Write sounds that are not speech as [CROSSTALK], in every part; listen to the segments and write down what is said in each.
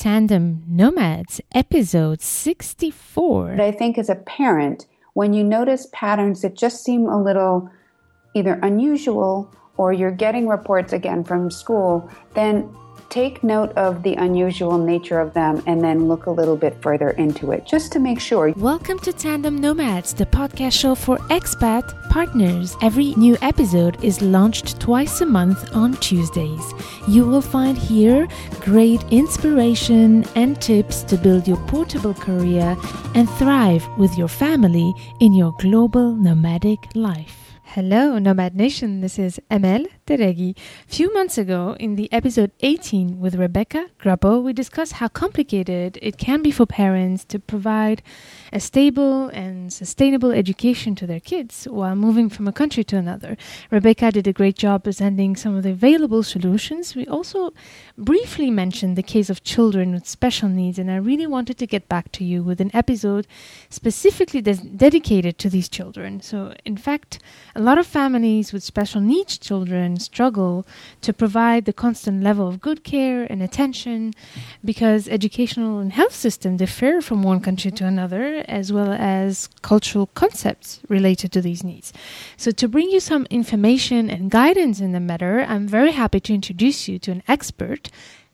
Tandem Nomads, episode 64. But I think as a parent, when you notice patterns that just seem a little either unusual or you're getting reports again from school, then take note of the unusual nature of them and then look a little bit further into it just to make sure. Welcome to Tandem Nomads, the podcast show for expat partners. Every new episode is launched twice a month on Tuesdays. You will find here great inspiration and tips to build your portable career and thrive with your family in your global nomadic life. Hello, Nomad Nation. This is Amel Derragui. Few months ago, in the episode 18 with Rebecca Grappo, we discussed how complicated it can be for parents to provide a stable and sustainable education to their kids while moving from a country to another. Rebecca did a great job presenting some of the available solutions. We also briefly mentioned the case of children with special needs, and I really wanted to get back to you with an episode specifically des- dedicated to these children. So, in fact, a lot of families with special needs children struggle to provide the constant level of good care and attention because educational and health systems differ from one country to another, as well as cultural concepts related to these needs. So, to bring you some information and guidance in the matter, I'm very happy to introduce you to an expert,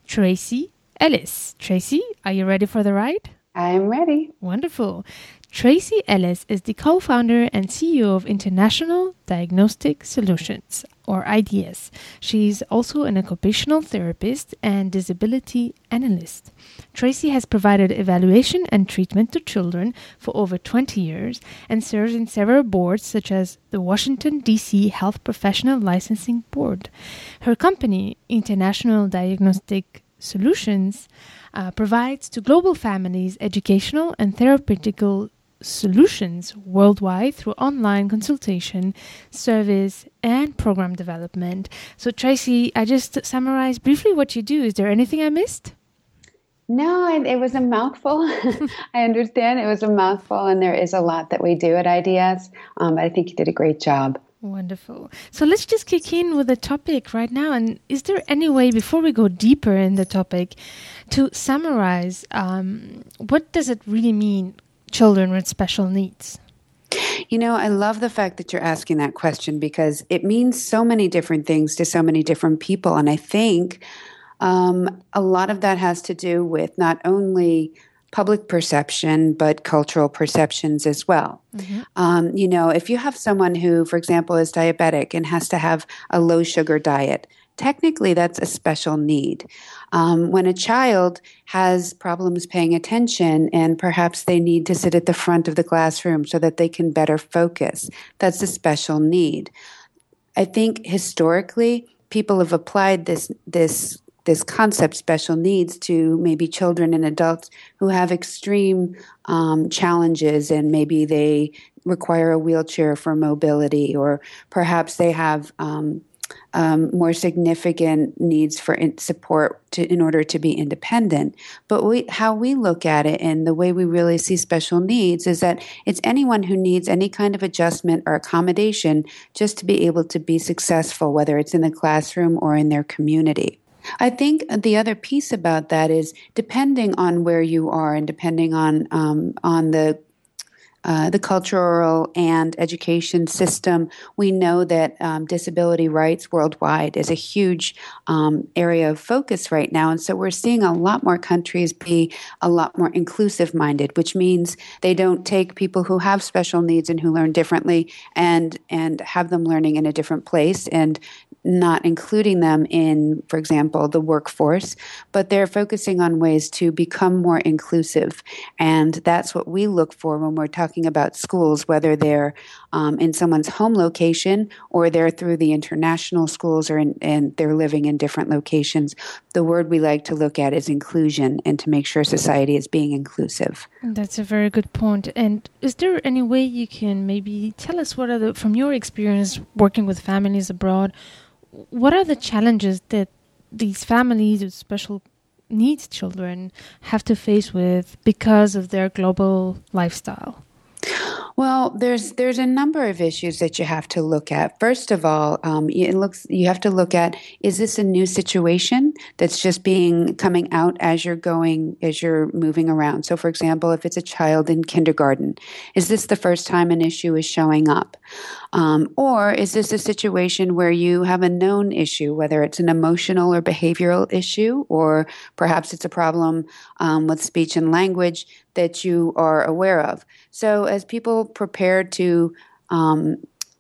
Tracey Ellis. Tracey, are you ready for the ride? I'm ready. Wonderful. Tracey Ellis is the co founder and CEO of International Diagnostic Solutions, or IDS. She's also an occupational therapist and disability analyst. Tracey has provided evaluation and treatment to children for over 20 years and serves in several boards, such as the Washington, D.C. Health Professional Licensing Board. Her company, International Diagnostic Solutions, uh, provides to global families educational and therapeutical solutions worldwide through online consultation, service, and program development. So, Tracey, I just summarized briefly what you do. Is there anything I missed? No, it was a mouthful. [LAUGHS] I understand it was a mouthful, and there is a lot that we do at IDS. Um, I think you did a great job. Wonderful. So let's just kick in with the topic right now. And is there any way, before we go deeper in the topic, to summarize um, what does it really mean children with special needs? You know, I love the fact that you're asking that question because it means so many different things to so many different people. And I think um, a lot of that has to do with not only public perception, but cultural perceptions as well. Mm-hmm. Um, you know, if you have someone who, for example, is diabetic and has to have a low sugar diet, technically that's a special need. Um, when a child has problems paying attention and perhaps they need to sit at the front of the classroom so that they can better focus, that's a special need. I think historically, people have applied this this this concept special needs to maybe children and adults who have extreme um, challenges and maybe they require a wheelchair for mobility or perhaps they have um, um, more significant needs for support to, in order to be independent. But we, how we look at it and the way we really see special needs is that it's anyone who needs any kind of adjustment or accommodation just to be able to be successful, whether it's in the classroom or in their community. I think the other piece about that is depending on where you are and depending on um, on the uh, the cultural and education system. We know that um, disability rights worldwide is a huge um, area of focus right now. And so we're seeing a lot more countries be a lot more inclusive minded, which means they don't take people who have special needs and who learn differently and, and have them learning in a different place and not including them in, for example, the workforce, but they're focusing on ways to become more inclusive. And that's what we look for when we're talking about schools, whether they're um, in someone's home location or they're through the international schools or in, and they're living in different locations. The word we like to look at is inclusion and to make sure society is being inclusive. That's a very good point. And is there any way you can maybe tell us what are the, from your experience working with families abroad, what are the challenges that these families with special needs children have to face with because of their global lifestyle? Well, there's there's a number of issues that you have to look at. First of all, um, it looks you have to look at is this a new situation that's just being coming out as you're going as you're moving around. So, for example, if it's a child in kindergarten, is this the first time an issue is showing up, um, or is this a situation where you have a known issue, whether it's an emotional or behavioral issue, or perhaps it's a problem um, with speech and language that you are aware of. So, as people prepare to um,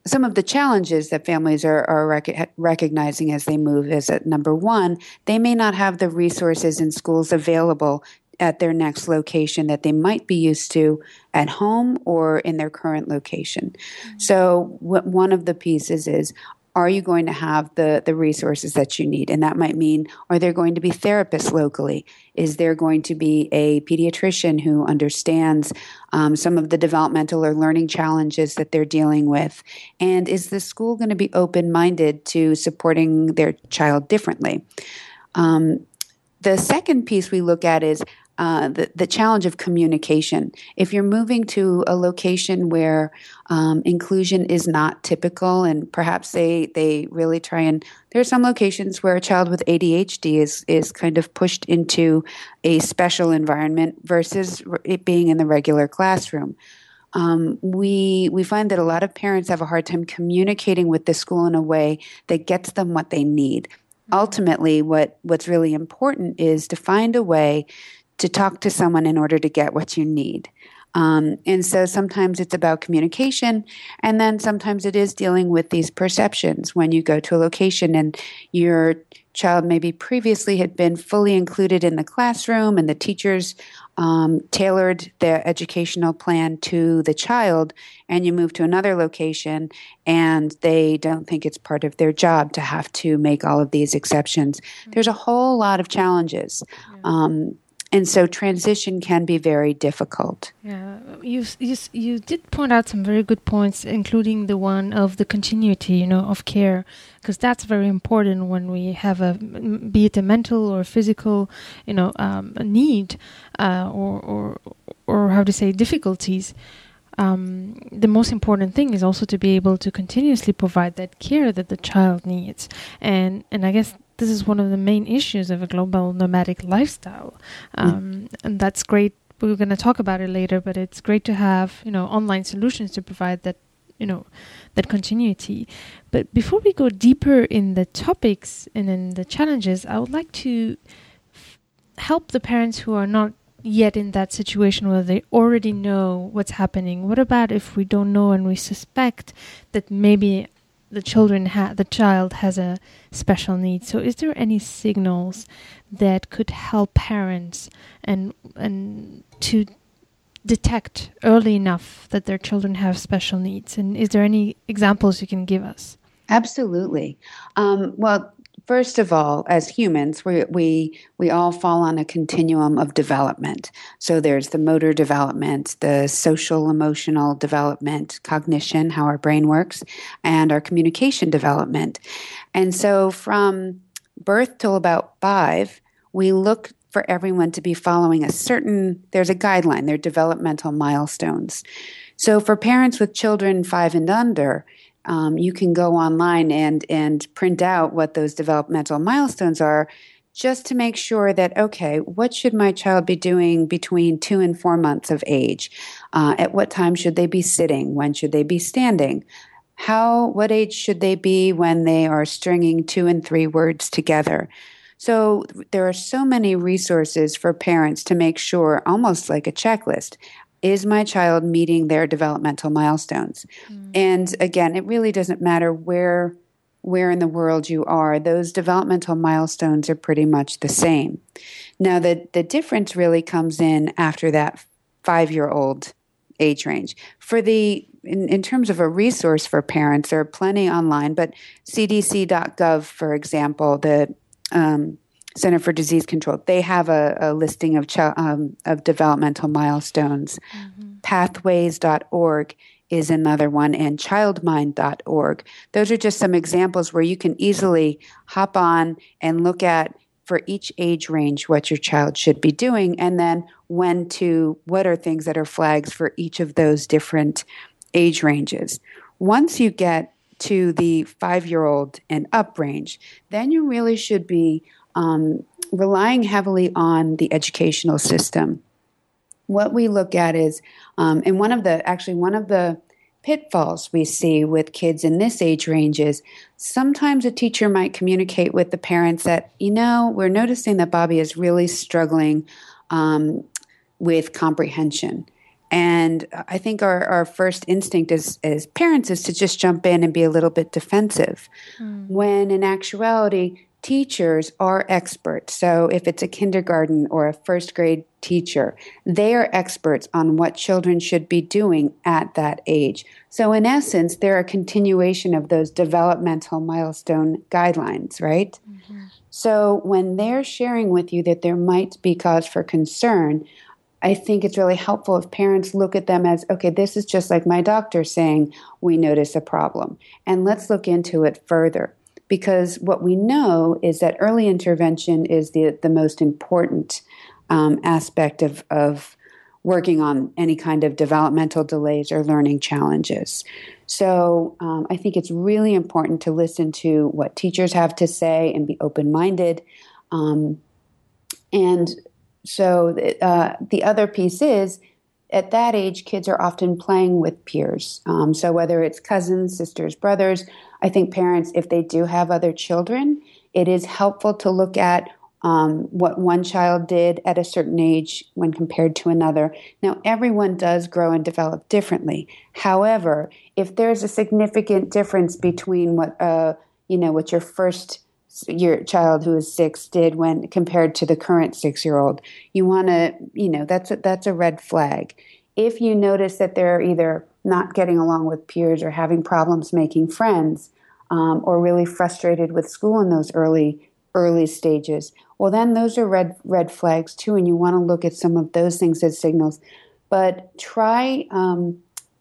some of the challenges that families are, are rec- recognizing as they move is that number one, they may not have the resources in schools available at their next location that they might be used to at home or in their current location. Mm-hmm. So, what, one of the pieces is are you going to have the, the resources that you need? And that might mean, are there going to be therapists locally? Is there going to be a pediatrician who understands um, some of the developmental or learning challenges that they're dealing with? And is the school going to be open minded to supporting their child differently? Um, the second piece we look at is uh, the, the challenge of communication. If you're moving to a location where um, inclusion is not typical, and perhaps they, they really try and there are some locations where a child with ADHD is is kind of pushed into a special environment versus it being in the regular classroom. Um, we we find that a lot of parents have a hard time communicating with the school in a way that gets them what they need. Mm-hmm. Ultimately, what what's really important is to find a way to talk to someone in order to get what you need. Um, and so sometimes it's about communication, and then sometimes it is dealing with these perceptions when you go to a location and your child maybe previously had been fully included in the classroom and the teachers um, tailored their educational plan to the child, and you move to another location and they don't think it's part of their job to have to make all of these exceptions. Mm-hmm. There's a whole lot of challenges. Yeah. Um, and so transition can be very difficult. Yeah, you, you you did point out some very good points, including the one of the continuity, you know, of care, because that's very important when we have a be it a mental or physical, you know, um, need, uh, or or or how to say difficulties. Um, the most important thing is also to be able to continuously provide that care that the child needs, and and I guess this is one of the main issues of a global nomadic lifestyle, mm. um, and that's great. We're going to talk about it later, but it's great to have you know online solutions to provide that you know that continuity. But before we go deeper in the topics and in the challenges, I would like to f- help the parents who are not yet in that situation where they already know what's happening. What about if we don't know and we suspect that maybe the children ha- the child has a special need. So, is there any signals that could help parents and and to detect early enough that their children have special needs? And is there any examples you can give us? Absolutely. Um, well, First of all, as humans, we, we, we all fall on a continuum of development. So there's the motor development, the social emotional development, cognition, how our brain works, and our communication development. And so from birth till about five, we look for everyone to be following a certain, there's a guideline, they're developmental milestones. So for parents with children five and under, um, you can go online and and print out what those developmental milestones are just to make sure that okay what should my child be doing between two and four months of age? Uh, at what time should they be sitting? When should they be standing? How what age should they be when they are stringing two and three words together? So there are so many resources for parents to make sure almost like a checklist is my child meeting their developmental milestones? Mm. And again, it really doesn't matter where where in the world you are, those developmental milestones are pretty much the same. Now the the difference really comes in after that 5-year-old age range. For the in, in terms of a resource for parents, there are plenty online, but CDC.gov, for example, the um, Center for Disease Control. They have a, a listing of ch- um, of developmental milestones. Mm-hmm. Pathways.org is another one, and childmind.org. Those are just some examples where you can easily hop on and look at for each age range what your child should be doing, and then when to, what are things that are flags for each of those different age ranges. Once you get to the five year old and up range, then you really should be um, relying heavily on the educational system. What we look at is, um, and one of the, actually, one of the pitfalls we see with kids in this age range is sometimes a teacher might communicate with the parents that, you know, we're noticing that Bobby is really struggling um, with comprehension. And I think our, our first instinct as, as parents is to just jump in and be a little bit defensive. Mm. When in actuality, teachers are experts. So if it's a kindergarten or a first grade teacher, they are experts on what children should be doing at that age. So in essence, they're a continuation of those developmental milestone guidelines, right? Mm-hmm. So when they're sharing with you that there might be cause for concern, I think it's really helpful if parents look at them as okay, this is just like my doctor saying we notice a problem, and let's look into it further because what we know is that early intervention is the, the most important um, aspect of, of working on any kind of developmental delays or learning challenges. So um, I think it's really important to listen to what teachers have to say and be open minded. Um, and so uh, the other piece is at that age, kids are often playing with peers. Um, so whether it's cousins, sisters, brothers, I think parents, if they do have other children, it is helpful to look at um, what one child did at a certain age when compared to another. Now, everyone does grow and develop differently. However, if there's a significant difference between what uh, you know what your first your child who is six did when compared to the current six year old, you want to you know that's a, that's a red flag. If you notice that they're either not getting along with peers or having problems making friends um, or really frustrated with school in those early early stages. Well then those are red red flags too and you want to look at some of those things as signals. But try um,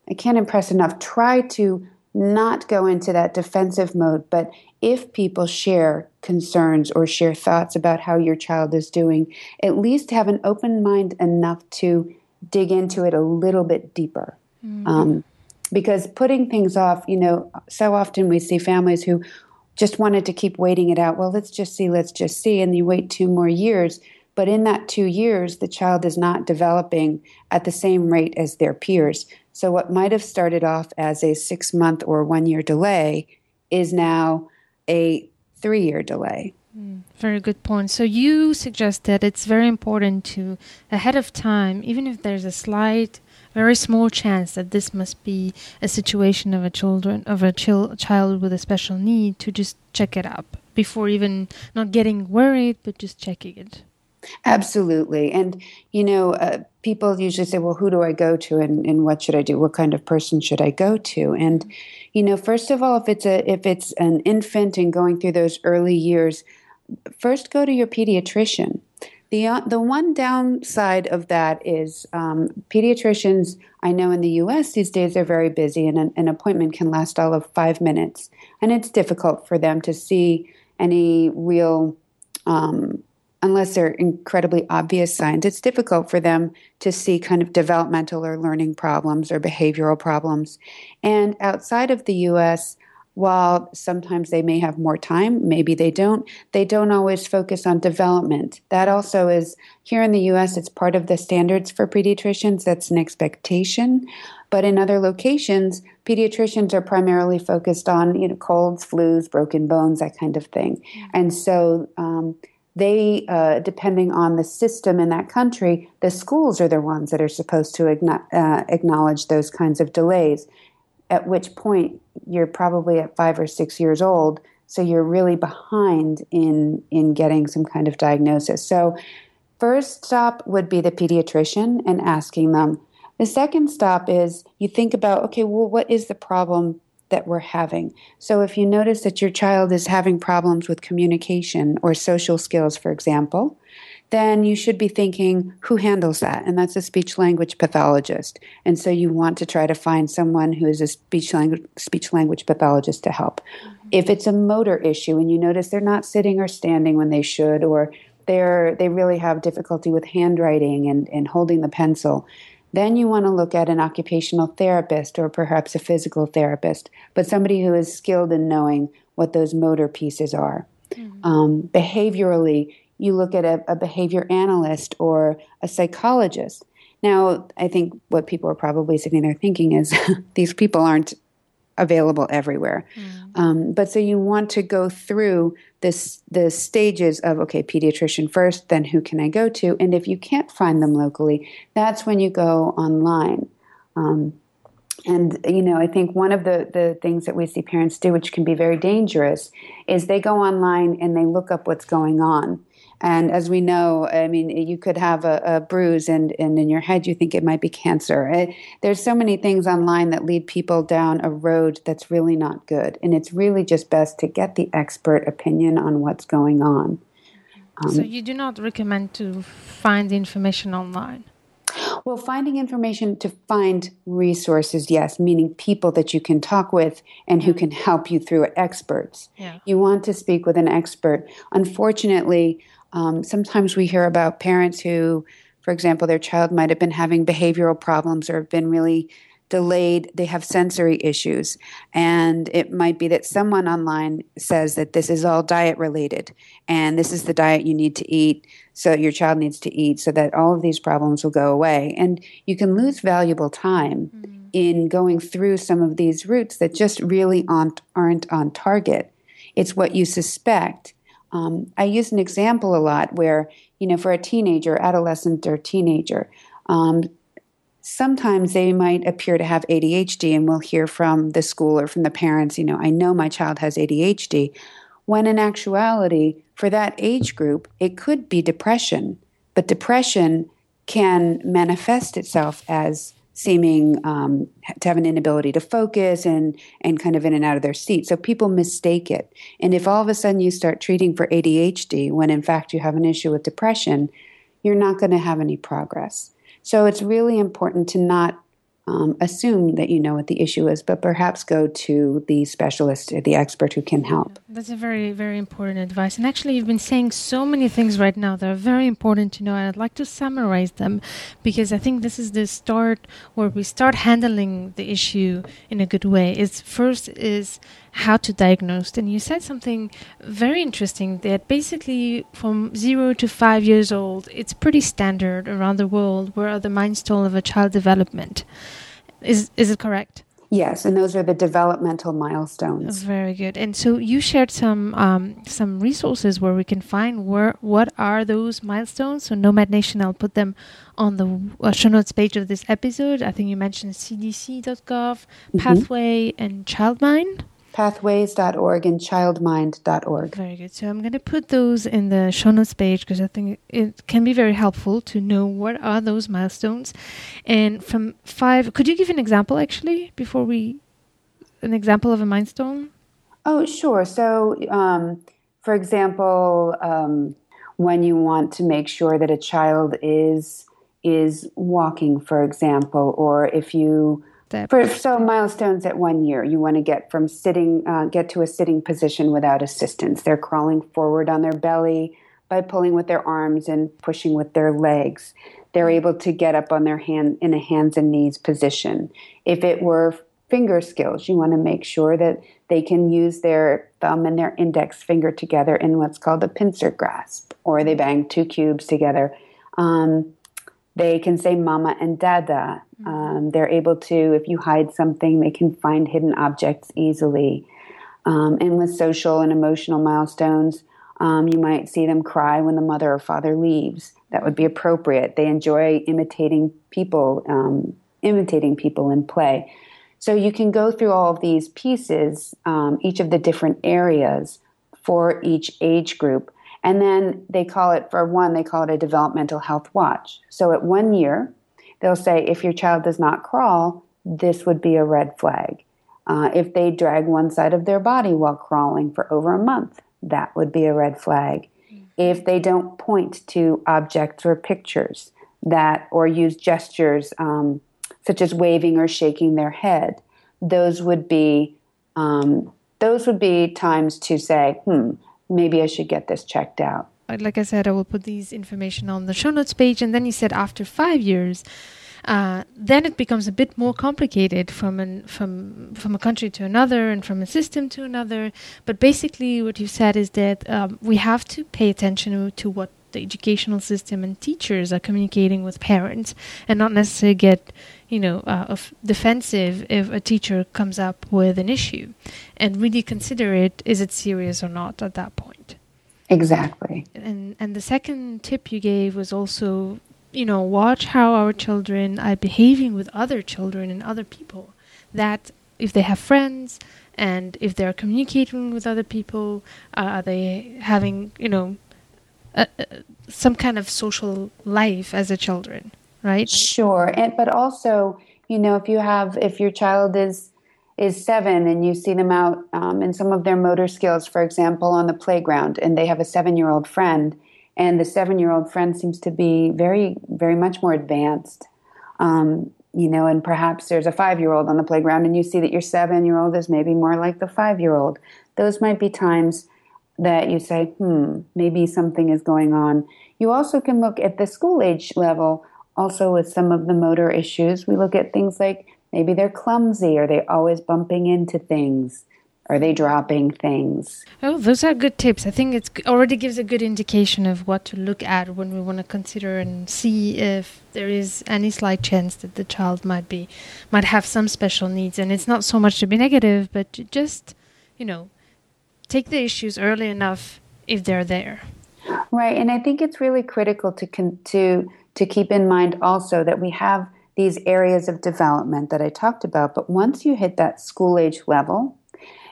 i can't impress enough try to not go into that defensive mode but if people share concerns or share thoughts about how your child is doing at least have an open mind enough to dig into it a little bit deeper Mm-hmm. Um, because putting things off, you know, so often we see families who just wanted to keep waiting it out. Well, let's just see, let's just see. And you wait two more years. But in that two years, the child is not developing at the same rate as their peers. So what might have started off as a six month or one year delay is now a three year delay. Mm, very good point. So you suggest that it's very important to ahead of time, even if there's a slight very small chance that this must be a situation of a children of a chil- child with a special need to just check it up before even not getting worried but just checking it. Absolutely. And you know uh, people usually say well who do i go to and, and what should i do? What kind of person should i go to? And you know first of all if it's a if it's an infant and going through those early years first go to your pediatrician the, uh, the one downside of that is um, pediatricians, I know in the US these days they're very busy, and an, an, appointment can last all of five minutes. And it's difficult for them to see any real, um, unless they're incredibly obvious signs, it's difficult for them to see kind of developmental or learning problems or behavioral problems. And outside of the US, while sometimes they may have more time, maybe they don't, they don't always focus on development. That also is here in the US, it's part of the standards for pediatricians. That's an expectation. But in other locations, pediatricians are primarily focused on, you know, colds, flus, broken bones, that kind of thing. And so, um, they, uh, depending on the system in that country, the schools are the ones that are supposed to uh, acknowledge those kinds of delays at which point you're probably at five or six years old so you're really behind in in getting some kind of diagnosis. So first stop would be the pediatrician and asking them. The second stop is you think about okay well what is the problem that we're having? So if you notice that your child is having problems with communication or social skills for example then you should be thinking, who handles that? And that's a speech language pathologist. And so you want to try to find someone who is a speech language, speech language pathologist to help. Mm-hmm. If it's a motor issue and you notice they're not sitting or standing when they should, or they're, they really have difficulty with handwriting and, and holding the pencil, then you want to look at an occupational therapist or perhaps a physical therapist, but somebody who is skilled in knowing what those motor pieces are. Mm-hmm. Um, behaviorally, you look at a, a behavior analyst or a psychologist. Now, I think what people are probably sitting there thinking is [LAUGHS] these people aren't available everywhere. Mm. Um, but so you want to go through this the stages of okay, pediatrician first, then who can I go to? And if you can't find them locally, that's when you go online. Um, and you know, I think one of the the things that we see parents do, which can be very dangerous, is they go online and they look up what's going on. And as we know, I mean, you could have a, a bruise and, and in your head you think it might be cancer. It, there's so many things online that lead people down a road that's really not good. And it's really just best to get the expert opinion on what's going on. Um, so you do not recommend to find information online? Well, finding information to find resources, yes, meaning people that you can talk with and who can help you through it, experts. Yeah. You want to speak with an expert. Unfortunately, um, sometimes we hear about parents who, for example, their child might have been having behavioral problems or have been really delayed, they have sensory issues. And it might be that someone online says that this is all diet related and this is the diet you need to eat, so your child needs to eat, so that all of these problems will go away. And you can lose valuable time mm-hmm. in going through some of these routes that just really aren't, aren't on target. It's what you suspect um, I use an example a lot where, you know, for a teenager, adolescent, or teenager, um, sometimes they might appear to have ADHD, and we'll hear from the school or from the parents, you know, I know my child has ADHD. When in actuality, for that age group, it could be depression, but depression can manifest itself as seeming um, to have an inability to focus and and kind of in and out of their seat. So people mistake it. And if all of a sudden you start treating for ADHD when in fact you have an issue with depression, you're not going to have any progress. So it's really important to not um, assume that you know what the issue is, but perhaps go to the specialist the expert who can help. That's a very, very important advice. And actually, you've been saying so many things right now that are very important to know, and I'd like to summarize them because I think this is the start where we start handling the issue in a good way. Is first is how to diagnose. And you said something very interesting that basically from zero to five years old, it's pretty standard around the world where are the milestone of a child development. Is is it correct? Yes, and those are the developmental milestones. Very good. And so you shared some um, some resources where we can find where what are those milestones. So Nomad Nation, I'll put them on the uh, show notes page of this episode. I think you mentioned CDC.gov, mm-hmm. Pathway, and Childmind pathways.org and childmind.org. Very good. So I'm going to put those in the show notes page because I think it can be very helpful to know what are those milestones. And from five, could you give an example actually before we, an example of a milestone? Oh, sure. So, um, for example, um, when you want to make sure that a child is is walking, for example, or if you for, so milestones at one year, you want to get from sitting, uh, get to a sitting position without assistance. They're crawling forward on their belly by pulling with their arms and pushing with their legs. They're able to get up on their hand in a hands and knees position. If it were finger skills, you want to make sure that they can use their thumb and their index finger together in what's called a pincer grasp, or they bang two cubes together. Um, they can say mama and dada. Mm-hmm. Um, they're able to, if you hide something, they can find hidden objects easily. Um, and with social and emotional milestones, um, you might see them cry when the mother or father leaves. That would be appropriate. They enjoy imitating people, um, imitating people in play. So you can go through all of these pieces, um, each of the different areas for each age group, and then they call it, for one, they call it a developmental health watch. So at one year, they'll say if your child does not crawl, this would be a red flag. Uh, if they drag one side of their body while crawling for over a month, that would be a red flag. if they don't point to objects or pictures that or use gestures um, such as waving or shaking their head those would be um, those would be times to say hmm maybe i should get this checked out like i said i will put these information on the show notes page and then you said after five years uh, then it becomes a bit more complicated from an, from from a country to another and from a system to another. But basically, what you said is that um, we have to pay attention to what the educational system and teachers are communicating with parents, and not necessarily get you know uh, defensive if a teacher comes up with an issue, and really consider it is it serious or not at that point. Exactly. And and the second tip you gave was also you know, watch how our children are behaving with other children and other people. That if they have friends and if they're communicating with other people, uh, are they having, you know, some kind of social life as a children, right? Sure, and but also, you know, if you have, if your child is is seven and you see them out um, in some of their motor skills, for example, on the playground, and they have a seven year old friend and the seven year old friend seems to be very, very much more advanced. Um, you know, and perhaps there's a five year old on the playground, and you see that your seven year old is maybe more like the five year old. Those might be times that you say, hmm, maybe something is going on. You also can look at the school age level, also with some of the motor issues. We look at things like maybe they're clumsy, are they always bumping into things? Are they dropping things? Oh, those are good tips. I think it already gives a good indication of what to look at when we want to consider and see if there is any slight chance that the child might be might have some special needs. And it's not so much to be negative, but just, you know, take the issues early enough if they're there. Right, and I think it's really critical to con- to to keep in mind also that we have these areas of development that I talked about, but once you hit that school age level,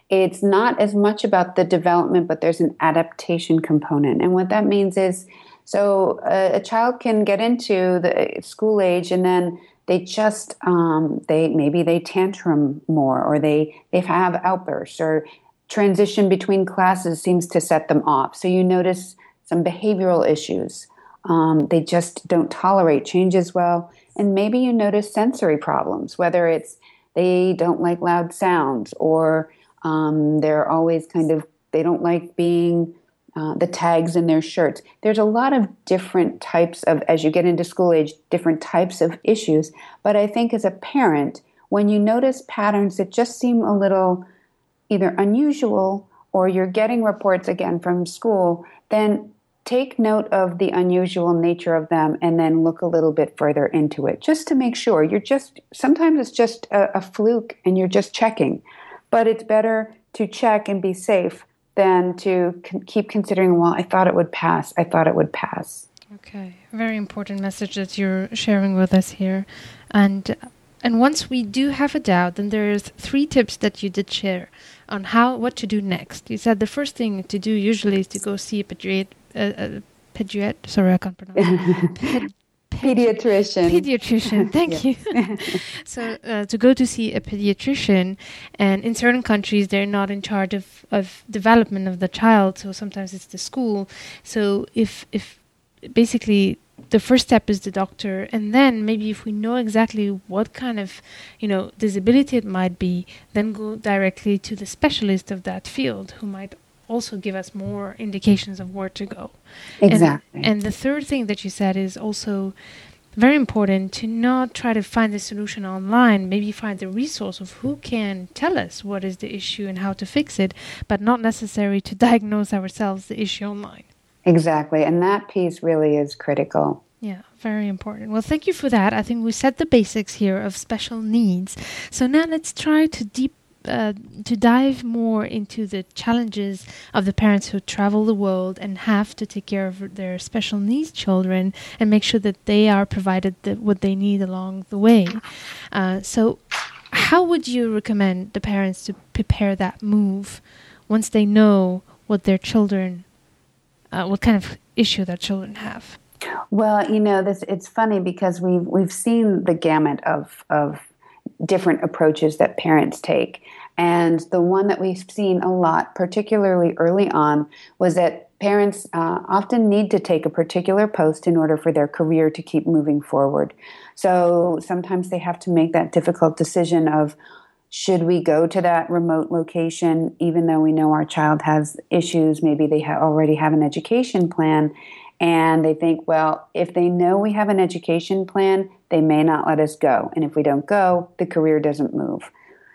it's not as much about the development, but there's an adaptation component. And what that means is so a, a child can get into the school age and then they just um, they maybe they tantrum more or they they have outbursts or transition between classes seems to set them off so you notice some behavioral issues um, they just don't tolerate change as well and maybe you notice sensory problems whether it's they don't like loud sounds or um, they're always kind of, they don't like being uh, the tags in their shirts. There's a lot of different types of, as you get into school age, different types of issues. But I think as a parent, when you notice patterns that just seem a little either unusual or you're getting reports again from school, then take note of the unusual nature of them and then look a little bit further into it just to make sure. You're just, sometimes it's just a, a fluke and you're just checking. But it's better to check and be safe than to con- keep considering, well, I thought it would pass. I thought it would pass. Okay, very important message that you're sharing with us here. And and once we do have a doubt, then there's three tips that you did share on how what to do next. You said the first thing to do usually is to go see a pediatrician. Uh, uh, pediat, sorry, I can't pronounce. [LAUGHS] pediatrician. Pediatrician, [LAUGHS] thank you. [LAUGHS] so uh, to go to see a pediatrician, and in certain countries they're not in charge of, of development of the child, so sometimes it's the school. So if if basically the first step is the doctor and then maybe if we know exactly what kind of you know disability it might be then go directly to the specialist of that field who might also give us more indications of where to go. Exactly. And, and the third thing that you said is also very important to not try to find the solution online maybe find the resource of who can tell us what is the issue and how to fix it but not necessary to [LAUGHS] diagnose ourselves the issue online exactly and that piece really is critical yeah, very important. Well, thank you for that. I think we set the basics here of special needs. So now let's try to deep uh, to dive more into the challenges of the parents who travel the world and have to take care of their special needs children and make sure that they are provided the, what they need along the way. Uh, so, how would you recommend the parents to prepare that move once they know what their children, uh, what kind of issue their children have? Well, you know, this it's funny because we've we've seen the gamut of of different approaches that parents take. And the one that we've seen a lot, particularly early on, was that parents uh, often need to take a particular post in order for their career to keep moving forward. So sometimes they have to make that difficult decision of should we go to that remote location even though we know our child has issues maybe they ha- already have an education plan and they think well if they know we have an education plan they may not let us go and if we don't go the career doesn't move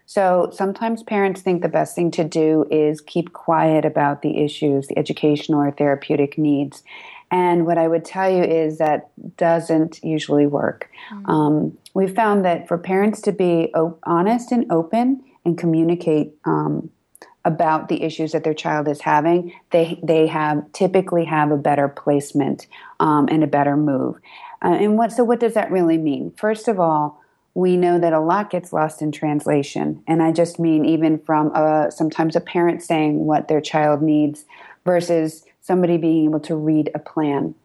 so sometimes parents think the best thing to do is keep quiet about the issues the educational or therapeutic needs and what I would tell you is that doesn't usually work. Mm-hmm. Um, we found that for parents to be honest and open and communicate um, about the issues that their child is having, they they have typically have a better placement um, and a better move. Uh, and what so what does that really mean? First of all, we know that a lot gets lost in translation, and I just mean even from a, uh, sometimes a parent saying what their child needs versus somebody being able to read a plan.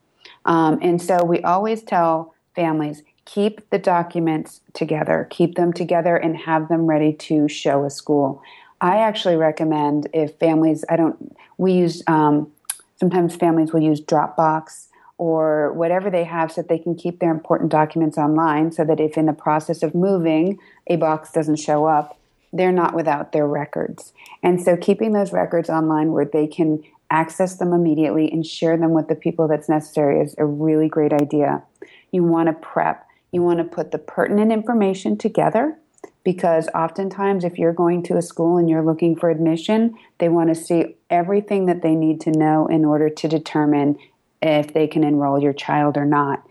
Um, and so we always tell families keep the documents together, keep them together, and have them ready to show a school. I actually recommend if families, I don't, we use, um, sometimes families will use Dropbox or whatever they have so that they can keep their important documents online so that if in the process of moving a box doesn't show up, they're not without their records. And so keeping those records online where they can access them immediately and share them with the people that's necessary is a really great idea. You want to prep, you want to put the pertinent information together because oftentimes if you're going to a school and you're looking for admission, they want to see everything that they need to know in order to determine if they can enroll your child or not.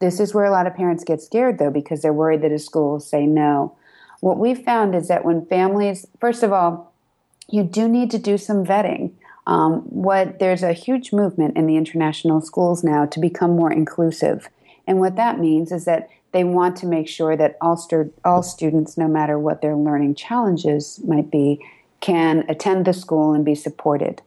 This is where a lot of parents get scared though because they're worried that a school will say no. What we've found is that when families, first of all, you do need to do some vetting. Um, what there's a huge movement in the international schools now to become more inclusive, and what that means is that they want to make sure that all, stu- all students, no matter what their learning challenges might be, can attend the school and be supported.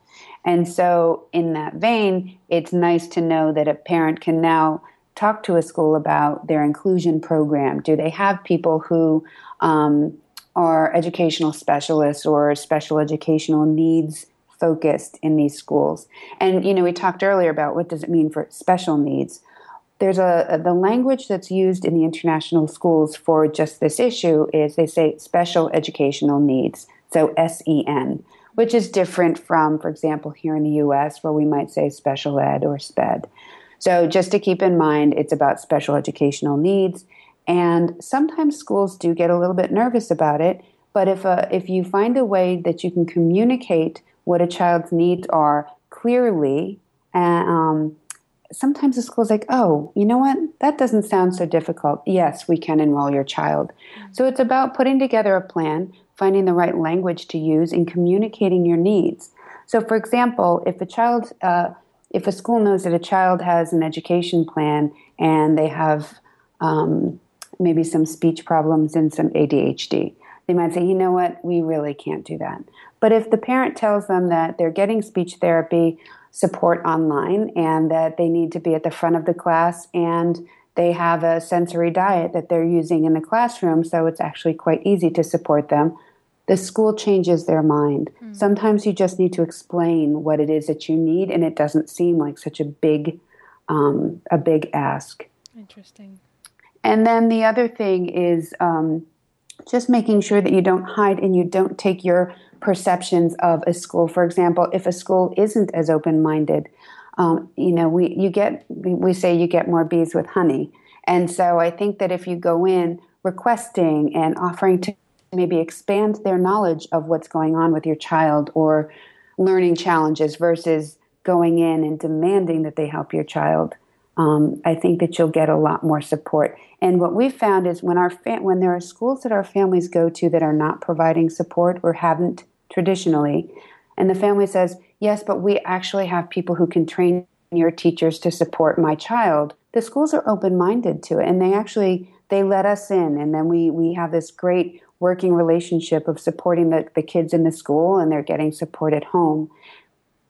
And so, in that vein, it's nice to know that a parent can now talk to a school about their inclusion program. Do they have people who um, are educational specialists or special educational needs focused in these schools. And you know, we talked earlier about what does it mean for special needs. There's a, the language that's used in the international schools for just this issue is they say special educational needs, so SEN, which is different from, for example, here in the U.S. where we might say special ed or SPED. So just to keep in mind, it's about special educational needs. And sometimes schools do get a little bit nervous about it. But if, a, uh, if you find a way that you can communicate what a child's needs are clearly. And um, sometimes the school's like, oh, you know what? That doesn't sound so difficult. Yes, we can enroll your child. Mm-hmm. So it's about putting together a plan, finding the right language to use, and communicating your needs. So, for example, if a child, uh, if a school knows that a child has an education plan and they have um, maybe some speech problems and some ADHD, they might say, you know what, we really can't do that. But if the parent tells them that they're getting speech therapy support online and that they need to be at the front of the class and they have a sensory diet that they're using in the classroom, so it's actually quite easy to support them, the school changes their mind. Mm. Sometimes you just need to explain what it is that you need, and it doesn't seem like such a big, um, a big ask. Interesting. And then the other thing is um, just making sure that you don't hide and you don't take your perceptions of a school. For example, if a school isn't as open minded, um, you know, we you get we say you get more bees with honey, and so I think that if you go in requesting and offering to maybe expand their knowledge of what's going on with your child or learning challenges versus going in and demanding that they help your child um, I think that you'll get a lot more support. And what we've found is when our fa- when there are schools that our families go to that are not providing support or haven't traditionally, and the family says, "Yes, but we actually have people who can train your teachers to support my child." The schools are open-minded to it, and they actually they let us in, and then we we have this great working relationship of supporting the, the kids in the school, and they're getting support at home.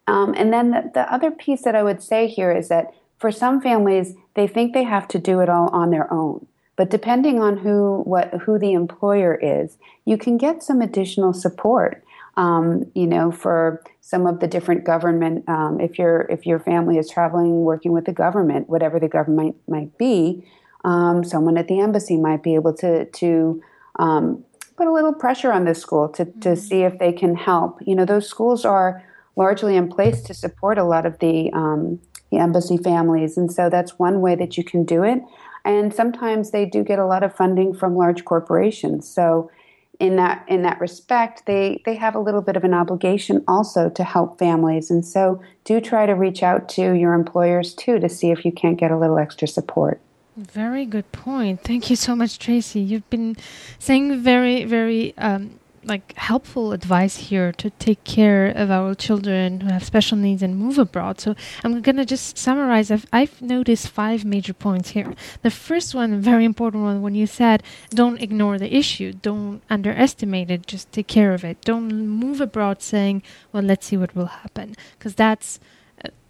Um, and then the, the other piece that I would say here is that for some families, they think they have to do it all on their own. But depending on who what who the employer is, you can get some additional support. Um, you know, for some of the different government, um, if your if your family is traveling, working with the government, whatever the government might be, um, someone at the embassy might be able to to um, put a little pressure on the school to, to mm-hmm. see if they can help. You know, those schools are largely in place to support a lot of the, um, the embassy families. And so that's one way that you can do it. And sometimes they do get a lot of funding from large corporations. So in that in that respect, they, they have a little bit of an obligation also to help families. And so do try to reach out to your employers too to see if you can't get a little extra support. Very good point. Thank you so much, Tracey. You've been saying very, very um, like helpful advice here to take care of our children who have special needs and move abroad. So I'm gonna just summarize. I've, I've noticed five major points here. The first one, very important one, when you said don't ignore the issue, don't underestimate it, just take care of it. Don't move abroad saying, well, let's see what will happen, because that's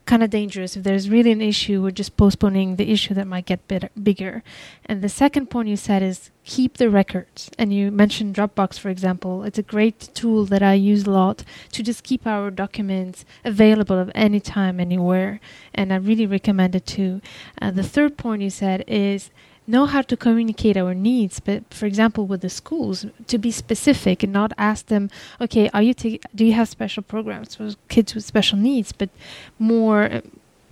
kind of dangerous. If there's really an issue, we're just postponing the issue that might get bigger. And the second point you said is keep the records. And you mentioned Dropbox, for example. It's a great tool that I use a lot to just keep our documents available at any time, anywhere. And I really recommend it too. Uh, the third point you said is know how to communicate our needs but for example with the schools to be specific and not ask them okay are you do you have special programs for kids with special needs? But more uh,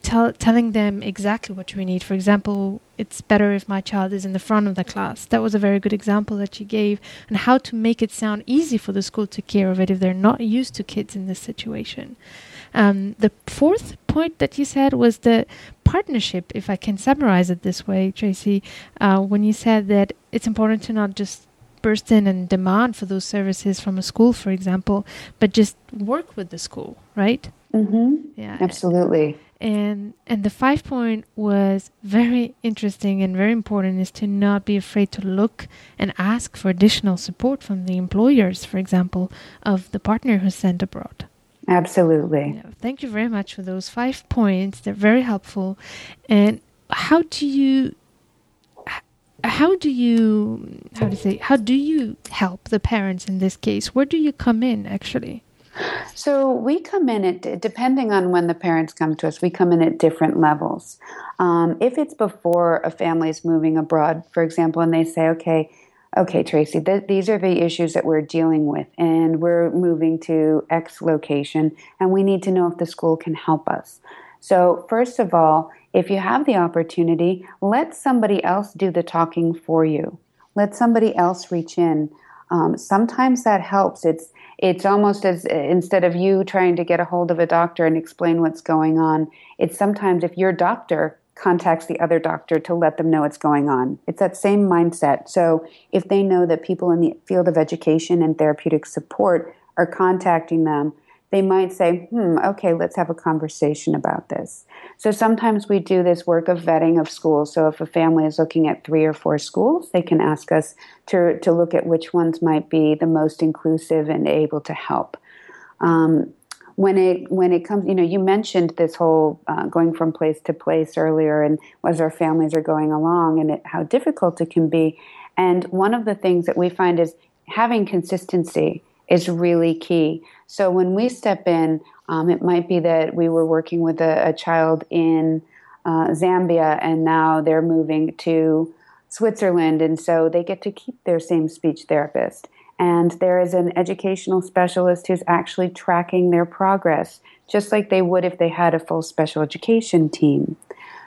tell, telling them exactly what we need. For example it's better if my child is in the front of the class. That was a very good example that you gave and how to make it sound easy for the school to care of it if they're not used to kids in this situation. Um, the fourth point that you said was the partnership, if I can summarize it this way, Tracey, uh, when you said that it's important to not just burst in and demand for those services from a school, for example, but just work with the school, right? Mm-hmm. Yeah, absolutely. And and the five point was very interesting and very important is to not be afraid to look and ask for additional support from the employers, for example, of the partner who's sent abroad. Absolutely. Thank you very much for those five points. They're very helpful. And how do you how do you how to say how do you help the parents in this case? Where do you come in actually? So we come in at depending on when the parents come to us. We come in at different levels. Um, if it's before a family is moving abroad, for example, and they say, "Okay, okay, Tracey, th- these are the issues that we're dealing with, and we're moving to X location, and we need to know if the school can help us. So, first of all, if you have the opportunity, let somebody else do the talking for you. Let somebody else reach in. Um, sometimes that helps. It's it's almost as instead of you trying to get a hold of a doctor and explain what's going on, it's sometimes if your doctor contacts the other doctor to let them know what's going on. It's that same mindset. So if they know that people in the field of education and therapeutic support are contacting them, they might say, hmm, okay, let's have a conversation about this. So sometimes we do this work of vetting of schools. So if a family is looking at three or four schools, they can ask us to, to look at which ones might be the most inclusive and able to help. Um, when it when it comes, you know, you mentioned this whole uh, going from place to place earlier, and as our families are going along, and it, how difficult it can be. And one of the things that we find is having consistency is really key. So when we step in, um, it might be that we were working with a, a child in uh, Zambia, and now they're moving to Switzerland, and so they get to keep their same speech therapist and there is an educational specialist who's actually tracking their progress, just like they would if they had a full special education team.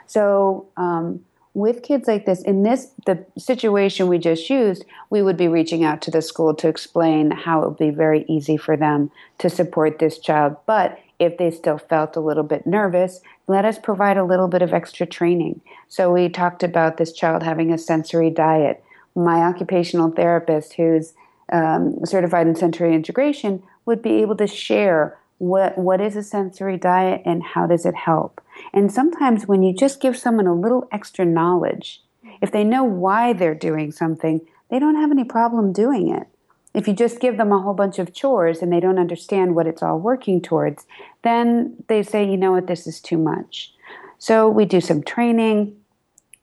So, um, with kids like this, in this the situation we just used, we would be reaching out to the school to explain how it would be very easy for them to support this child. But if they still felt a little bit nervous, let us provide a little bit of extra training. So we talked about this child having a sensory diet. My occupational therapist, who's um, certified in sensory integration would be able to share what what is a sensory diet and how does it help. And sometimes when you just give someone a little extra knowledge, if they know why they're doing something, they don't have any problem doing it. If you just give them a whole bunch of chores and they don't understand what it's all working towards, then they say, you know what, this is too much. So we do some training.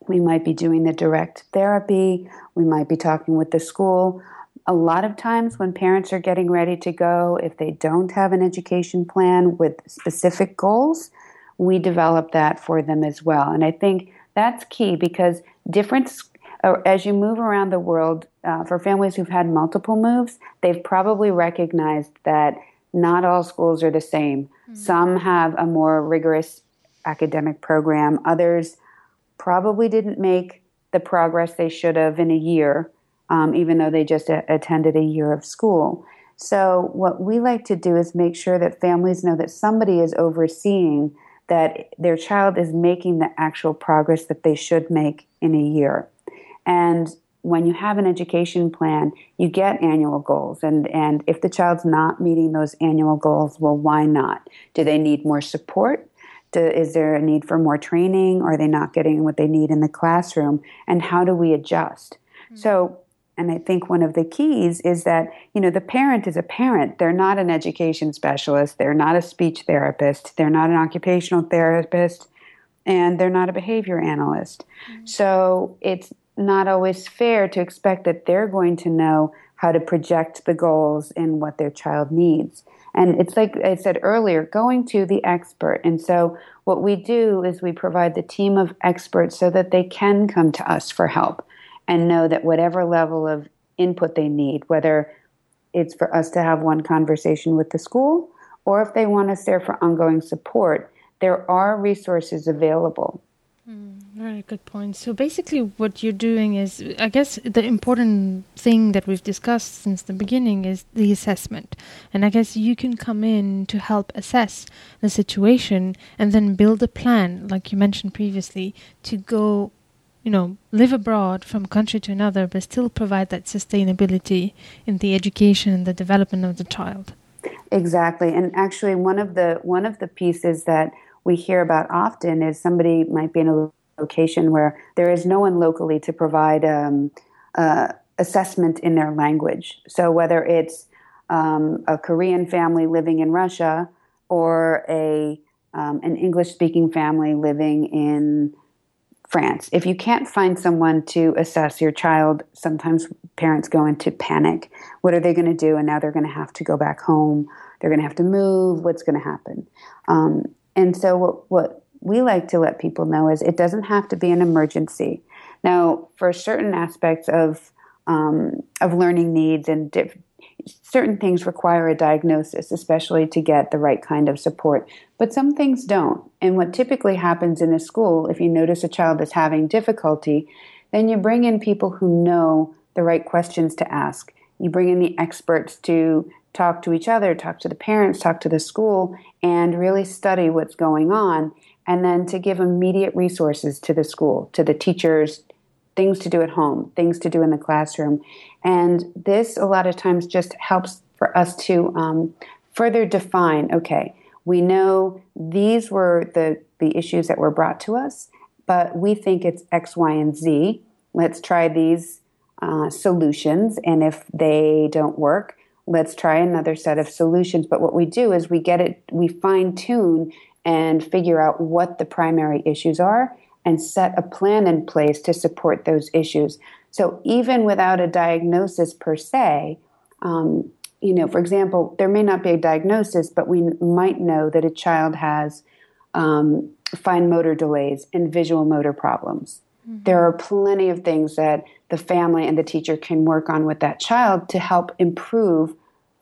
We might be doing the direct therapy. We might be talking with the school a lot of times when parents are getting ready to go, if they don't have an education plan with specific goals, we develop that for them as well. And I think that's key because different, as you move around the world, uh, for families who've had multiple moves, they've probably recognized that not all schools are the same. Mm-hmm. Some have a more rigorous academic program, others probably didn't make the progress they should have in a year um, even though they just a- attended a year of school. So, what we like to do is make sure that families know that somebody is overseeing that their child is making the actual progress that they should make in a year. And when you have an education plan, you get annual goals. And, and if the child's not meeting those annual goals, well, why not? Do they need more support? Do, is there a need for more training? Are they not getting what they need in the classroom? And how do we adjust? Mm-hmm. So and I think one of the keys is that, you know, the parent is a parent. They're not an education specialist. They're not a speech therapist. They're not an occupational therapist. And they're not a behavior analyst. Mm-hmm. So it's not always fair to expect that they're going to know how to project the goals and what their child needs. And it's like I said earlier, going to the expert. And so what we do is we provide the team of experts so that they can come to us for help and know that whatever level of input they need, whether it's for us to have one conversation with the school or if they want us there for ongoing support, there are resources available. Mm, very good point. So basically, what you're doing is, I guess, the important thing that we've discussed since the beginning is the assessment. And I guess you can come in to help assess the situation and then build a plan, like you mentioned previously, to go you know, live abroad from country to another, but still provide that sustainability in the education and the development of the child. Exactly, and actually, one of the one of the pieces that we hear about often is somebody might be in a location where there is no one locally to provide um, uh, assessment in their language. So whether it's um, a Korean family living in Russia or a um, an English speaking family living in France. If you can't find someone to assess your child, sometimes parents go into panic. What are they going to do? And now they're going to have to go back home. They're going to have to move. What's going to happen? Um, and so, what, what we like to let people know is it doesn't have to be an emergency. Now, for certain aspects of um, of learning needs and certain things require a diagnosis, especially to get the right kind of support, but some things don't. And what typically happens in a school, if you notice a child is having difficulty, then you bring in people who know the right questions to ask. You bring in the experts to talk to each other, talk to the parents, talk to the school, and really study what's going on, and then to give immediate resources to the school, to the teachers, things to do at home, things to do in the classroom. And this, a lot of times, just helps for us to um, further define okay, we know these were the, the issues that were brought to us, but we think it's X, Y, and Z. Let's try these uh, solutions. And if they don't work, let's try another set of solutions. But what we do is we get it, we fine tune and figure out what the primary issues are and set a plan in place to support those issues. So even without a diagnosis per se, um, you know, for example, there may not be a diagnosis, but we might know that a child has um, fine motor delays and visual motor problems. Mm-hmm. There are plenty of things that the family and the teacher can work on with that child to help improve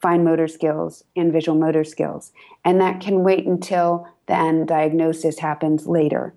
fine motor skills and visual motor skills. And that can wait until then diagnosis happens later.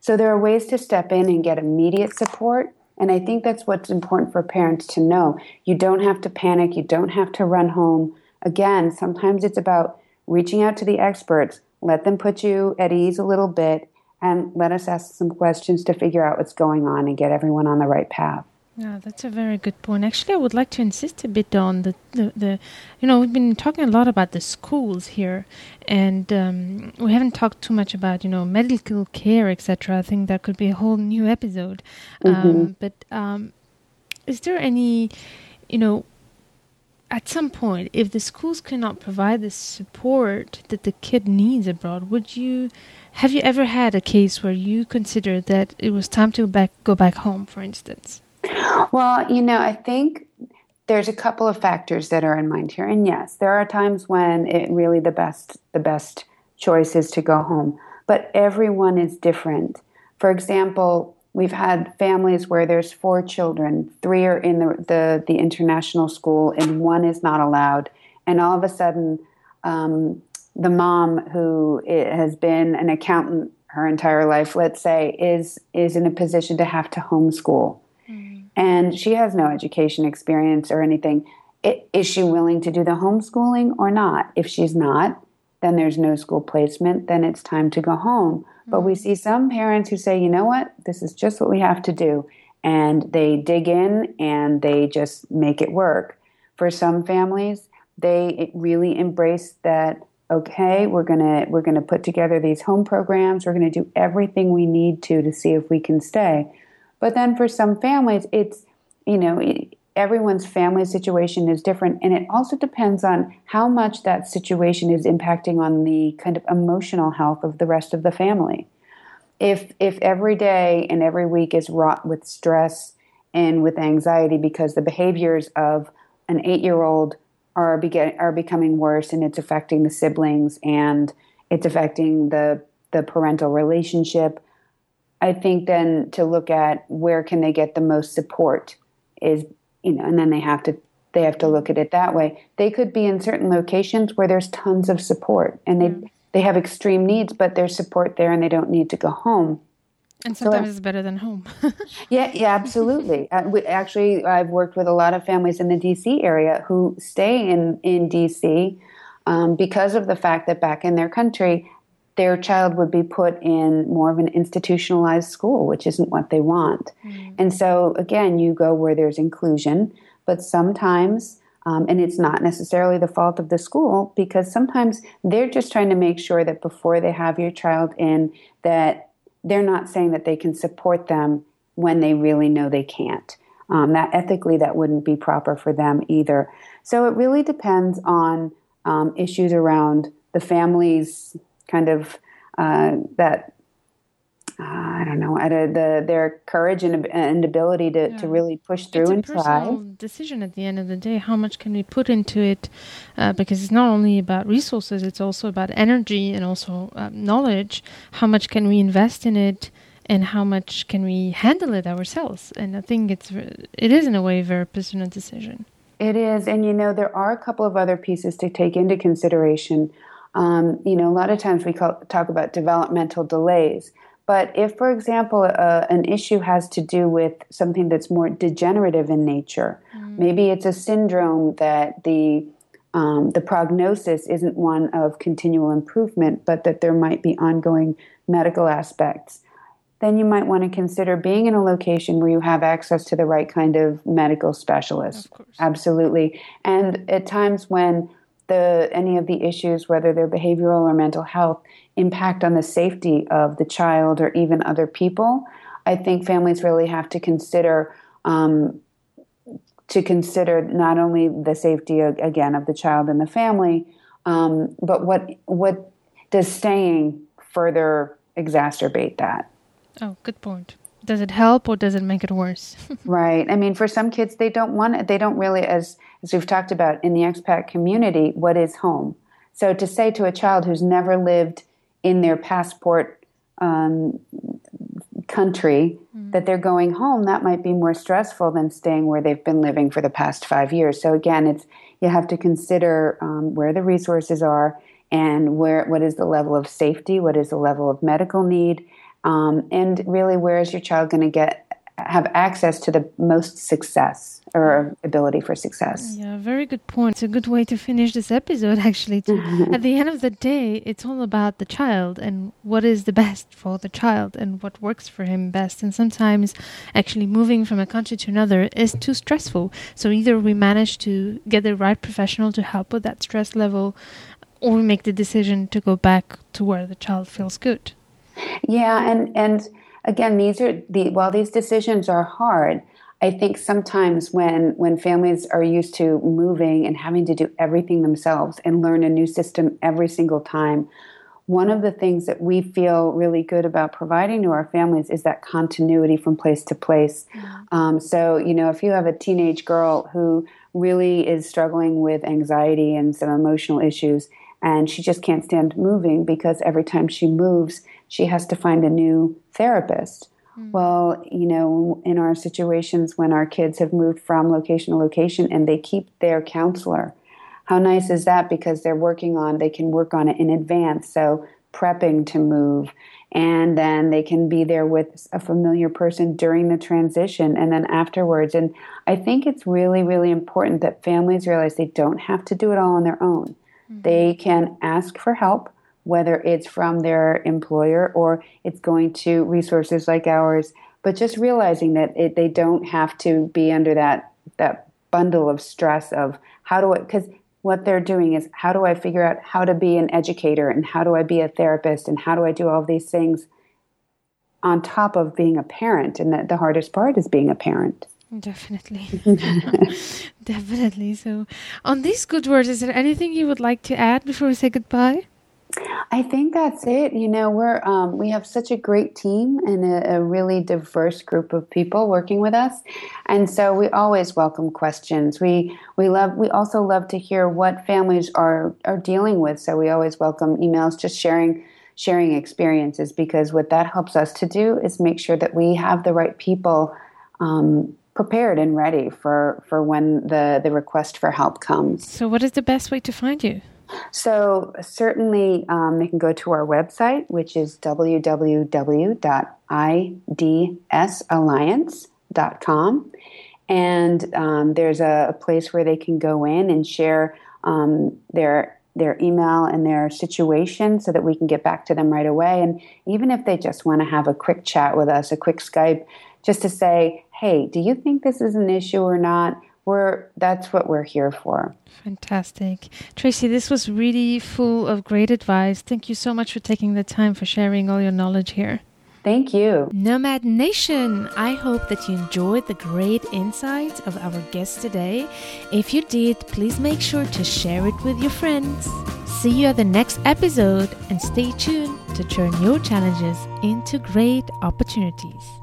So there are ways to step in and get immediate support. And I think that's what's important for parents to know. You don't have to panic, you don't have to run home. Again, sometimes it's about reaching out to the experts, let them put you at ease a little bit, and let us ask some questions to figure out what's going on and get everyone on the right path. Yeah, that's a very good point. Actually, I would like to insist a bit on the, the, the you know, we've been talking a lot about the schools here, and um, we haven't talked too much about, you know, medical care, etc. I think that could be a whole new episode. Mm-hmm. Um, but um, is there any, you know, at some point, if the schools cannot provide the support that the kid needs abroad, would you have you ever had a case where you considered that it was time to back go back home, for instance? Well, you know, I think there's a couple of factors that are in mind here. And yes, there are times when it really the best the best choice is to go home. But everyone is different. For example, we've had families where there's four children, three are in the, the, the international school, and one is not allowed. And all of a sudden, um, the mom who has been an accountant her entire life, let's say, is is in a position to have to homeschool, mm. and she has no education experience or anything. It, is she willing to do the homeschooling or not? If she's not, then there's no school placement. Then it's time to go home. Mm. But we mm. see some parents who say, you know what, this is just what we have to do, and they dig in and they just make it work. For some families, they really embrace that okay we're going to we're going to put together these home programs we're going to do everything we need to to see if we can stay but then for some families it's you know everyone's family situation is different and it also depends on how much that situation is impacting on the kind of emotional health of the rest of the family. If if every day and every week is wrought with stress and with anxiety because the behaviors of an 8-year-old are begin, are becoming worse and it's affecting the siblings and it's affecting the the parental relationship i think then to look at where can they get the most support is you know and then they have to they have to look at it that way they could be in certain locations where there's tons of support and they mm. they have extreme needs but there's support there and they don't need to go home and sometimes so, it's better than home. [LAUGHS] yeah, yeah, absolutely. Uh, actually, I've worked with a lot of families in the DC area who stay in in DC um, because of the fact that back in their country, their child would be put in more of an institutionalized school, which isn't what they want. Mm. And so, again, you go where there's inclusion, but sometimes. Um, and it's not necessarily the fault of the school because sometimes they're just trying to make sure that before they have your child in that they're not saying that they can support them when they really know they can't. Um, that ethically, that wouldn't be proper for them either. So it really depends on um, issues around the family's kind of uh, that I don't know, at a, the, their courage and, and ability to, yeah. to really push through it's and a personal try. decision at the end of the day. How much can we put into it? Uh, because it's not only about resources; it's also about energy and also uh, knowledge. How much can we invest in it, and how much can we handle it ourselves? And I think it's it is in a way a very personal decision. It is, and you know there are a couple of other pieces to take into consideration. Um, you know, a lot of times we call, talk about developmental delays but if, for example, uh, an issue has to do with something that's more degenerative in nature, mm. maybe it's a syndrome that the um, the prognosis isn't one of continual improvement, but that there might be ongoing medical aspects. Then you might want to consider being in a location where you have access to the right kind of medical specialist. Absolutely. And at times when the any of the issues, whether they're behavioral or mental health, impact on the safety of the child or even other people, I think families really have to consider um, to consider not only the safety again of the child and the family, um, but what what does staying further exacerbate that? Oh, good point. Does it help or does it make it worse? [LAUGHS] right. I mean, for some kids, they don't want it. They don't really, as as we've talked about in the expat community, what is home. So to say to a child who's never lived in their passport um, country mm. that they're going home, that might be more stressful than staying where they've been living for the past five years. So again, it's you have to consider um, where the resources are and where what is the level of safety, what is the level of medical need, um, and really where is your child going to get have access to the most success or ability for success. Yeah, very good point. It's a good way to finish this episode, [LAUGHS] actually. [LAUGHS] At the end of the day, it's all about the child and what is the best for the child and what works for him best. And sometimes, actually, moving from a country to another is too stressful. So either we manage to get the right professional to help with that stress level, or we make the decision to go back to where the child feels good. Yeah, and and again, these are the while these decisions are hard. I think sometimes when when families are used to moving and having to do everything themselves and learn a new system every single time, one of the things that we feel really good about providing to our families is that continuity from place to place. Mm-hmm. Um, so, you know, if you have a teenage girl who really is struggling with anxiety and some emotional issues, and she just can't stand moving because every time she moves, she has to find a new therapist. Mm-hmm. Well, you know, in our situations when our kids have moved from location to location and they keep their counselor how nice is that? Because they're working on, they can work on it in advance. So prepping to move. And then they can be there with a familiar person during the transition and then afterwards. And I think it's really, really important that families realize they don't have to do it all on their own. Mm-hmm. They can ask for help, whether it's from their employer or it's going to resources like ours. But just realizing that it, they don't have to be under that that bundle of stress of how do I because what they're doing is how do I figure out how to be an educator and how do I be a therapist and how do I do all these things on top of being a parent? And the, the hardest part is being a parent. Definitely. [LAUGHS] Definitely. So on these good words is there anything you would like to add before we say goodbye I think that's it. You know, we're um, we have such a great team and a, a, really diverse group of people working with us, and so we always welcome questions. We we love we also love to hear what families are are dealing with. So we always welcome emails, just sharing sharing experiences because what that helps us to do is make sure that we have the right people. Um, prepared and ready for, for when the, the request for help comes. So, what is the best way to find you? So, certainly, um, they can go to our website, which is www.idsalliance.com. And um, there's a, a, place where they can go in and share um, their their email and their situation so that we can get back to them right away. And even if they just want to have a quick chat with us, a quick Skype, just to say, hey, do you think this is an issue or not? We're that's what we're here for. Fantastic. Tracey, this was really full of great advice. Thank you so much for taking the time for sharing all your knowledge here. Thank you. Nomad Nation, I hope that you enjoyed the great insights of our guest today. If you did, please make sure to share it with your friends. See you at the next episode and stay tuned to turn your challenges into great opportunities.